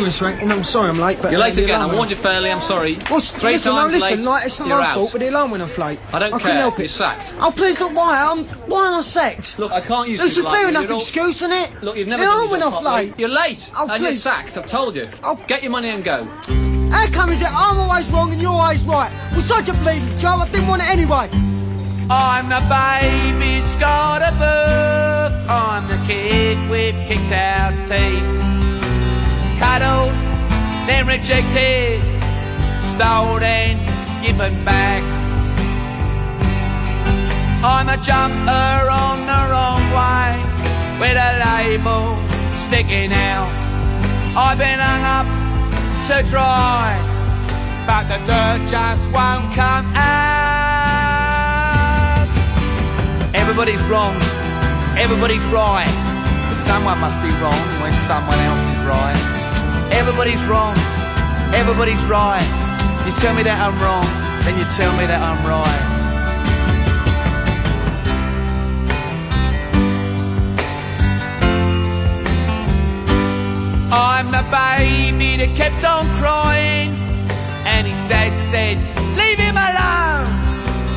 Morning, Rankin. I'm sorry I'm late, but You're uh, late again. I warned you fairly. I'm sorry. off. Well, Three listen, times no, listen, late. like, it's not you're my out. fault, but the alarm went off late. I don't couldn't care. help it. You're sacked. Oh, please look, why? I'm, why am I sacked? Look, I can't use There's a people like fair enough You're all- excuse, isn't it? Look, you've never The done alarm your went off properly. late. You're late, Oh, and you're sacked. I've told you. Oh. Get your money and go. How come is it I'm always wrong and you're always right? We're such a bleeding job, I didn't want it anyway. I'm the baby scarred above. I'm the kid with kicked out teeth. Cuddled, then rejected. Stole, then given back. I'm a jumper on the wrong way. With a label sticking out. I've been hung up to dry. But the dirt just won't come out. Everybody's wrong, everybody's right. But someone must be wrong when someone else is right. Everybody's wrong, everybody's right. You tell me that I'm wrong, then you tell me that I'm right. I'm the baby that kept on crying, and his dad said, Leave him alone.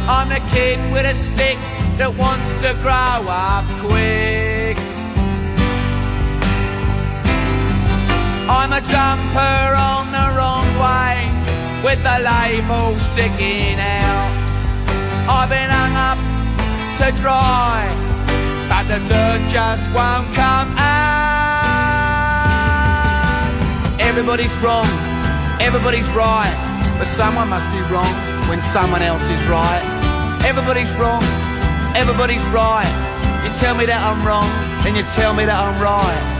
I'm the kid with a stick that wants to grow up quick. A jumper on the wrong way, with the label sticking out. I've been hung up to dry, but the dirt just won't come out. Everybody's wrong, everybody's right, but someone must be wrong when someone else is right. Everybody's wrong, everybody's right. You tell me that I'm wrong, then you tell me that I'm right.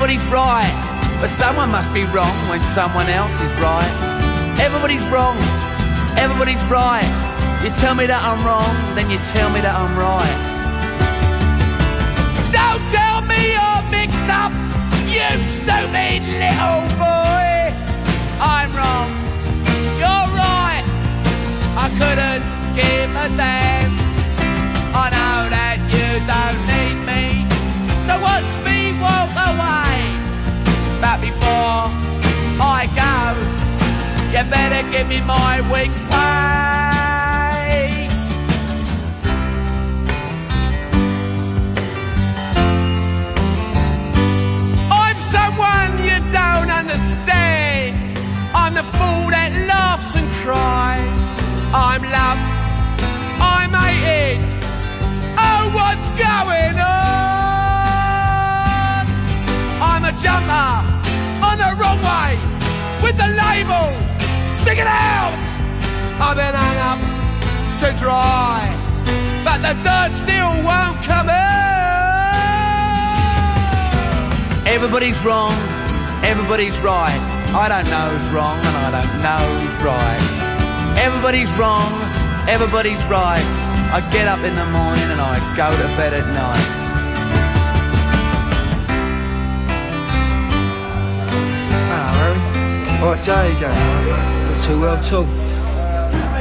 Everybody's right, but someone must be wrong when someone else is right. Everybody's wrong, everybody's right. You tell me that I'm wrong, then you tell me that I'm right. Don't tell me you're mixed up, you stupid little boy. I'm wrong, you're right. I couldn't give a damn. I know that you don't need me, so watch me walk away. But before I go, you better give me my week's pay. I'm someone you don't understand. I'm the fool that laughs and cries. I'm loved, I'm hated. Oh, what's going jumper on the wrong way with the label sticking out. I've been hung up to dry, but the dirt still won't come out. Everybody's wrong, everybody's right. I don't know who's wrong and I don't know who's right. Everybody's wrong, everybody's right. I get up in the morning and I go to bed at night. Alright, Jay, Jay. Not too well at all.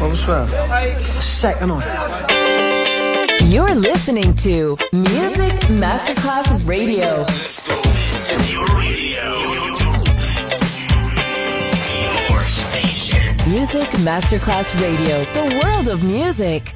What was sack, and I. You're listening to Music Masterclass Radio. Music Masterclass Radio, the world of music.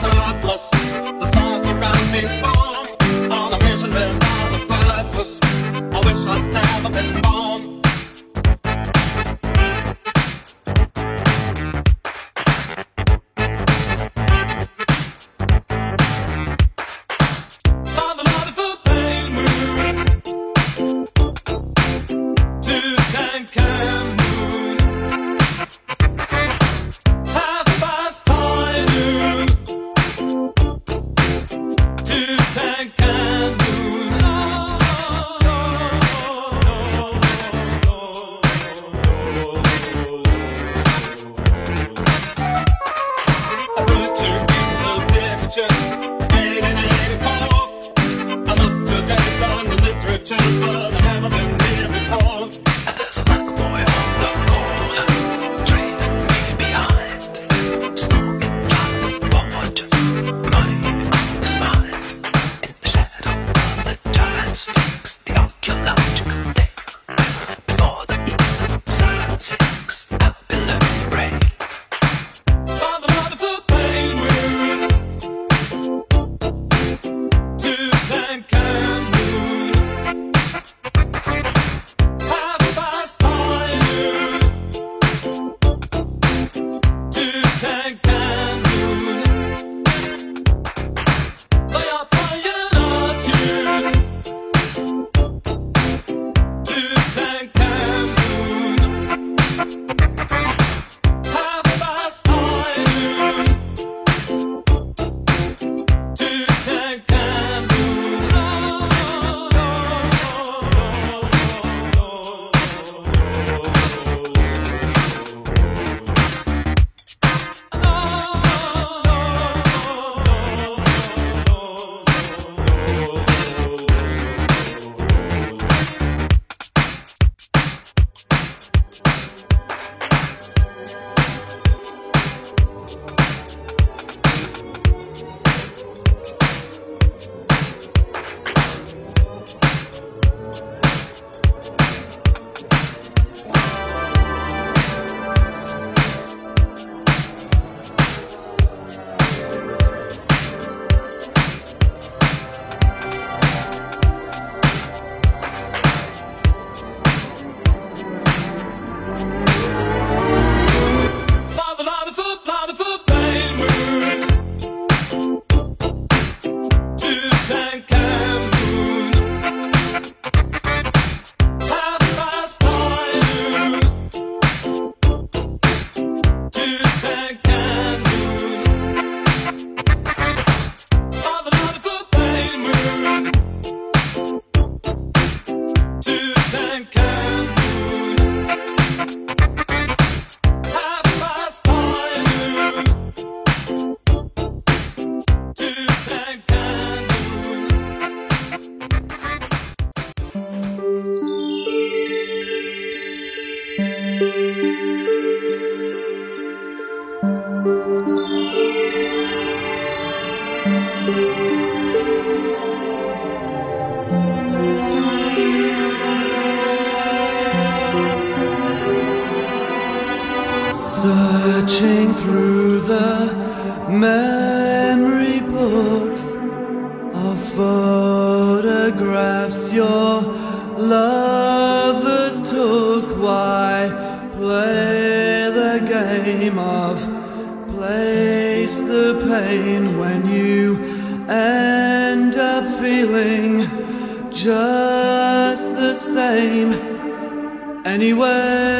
stardust. The falls around me. photographs your lovers took. Why play the game of place the pain when you end up feeling just the same anyway?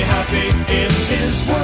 happy in his world.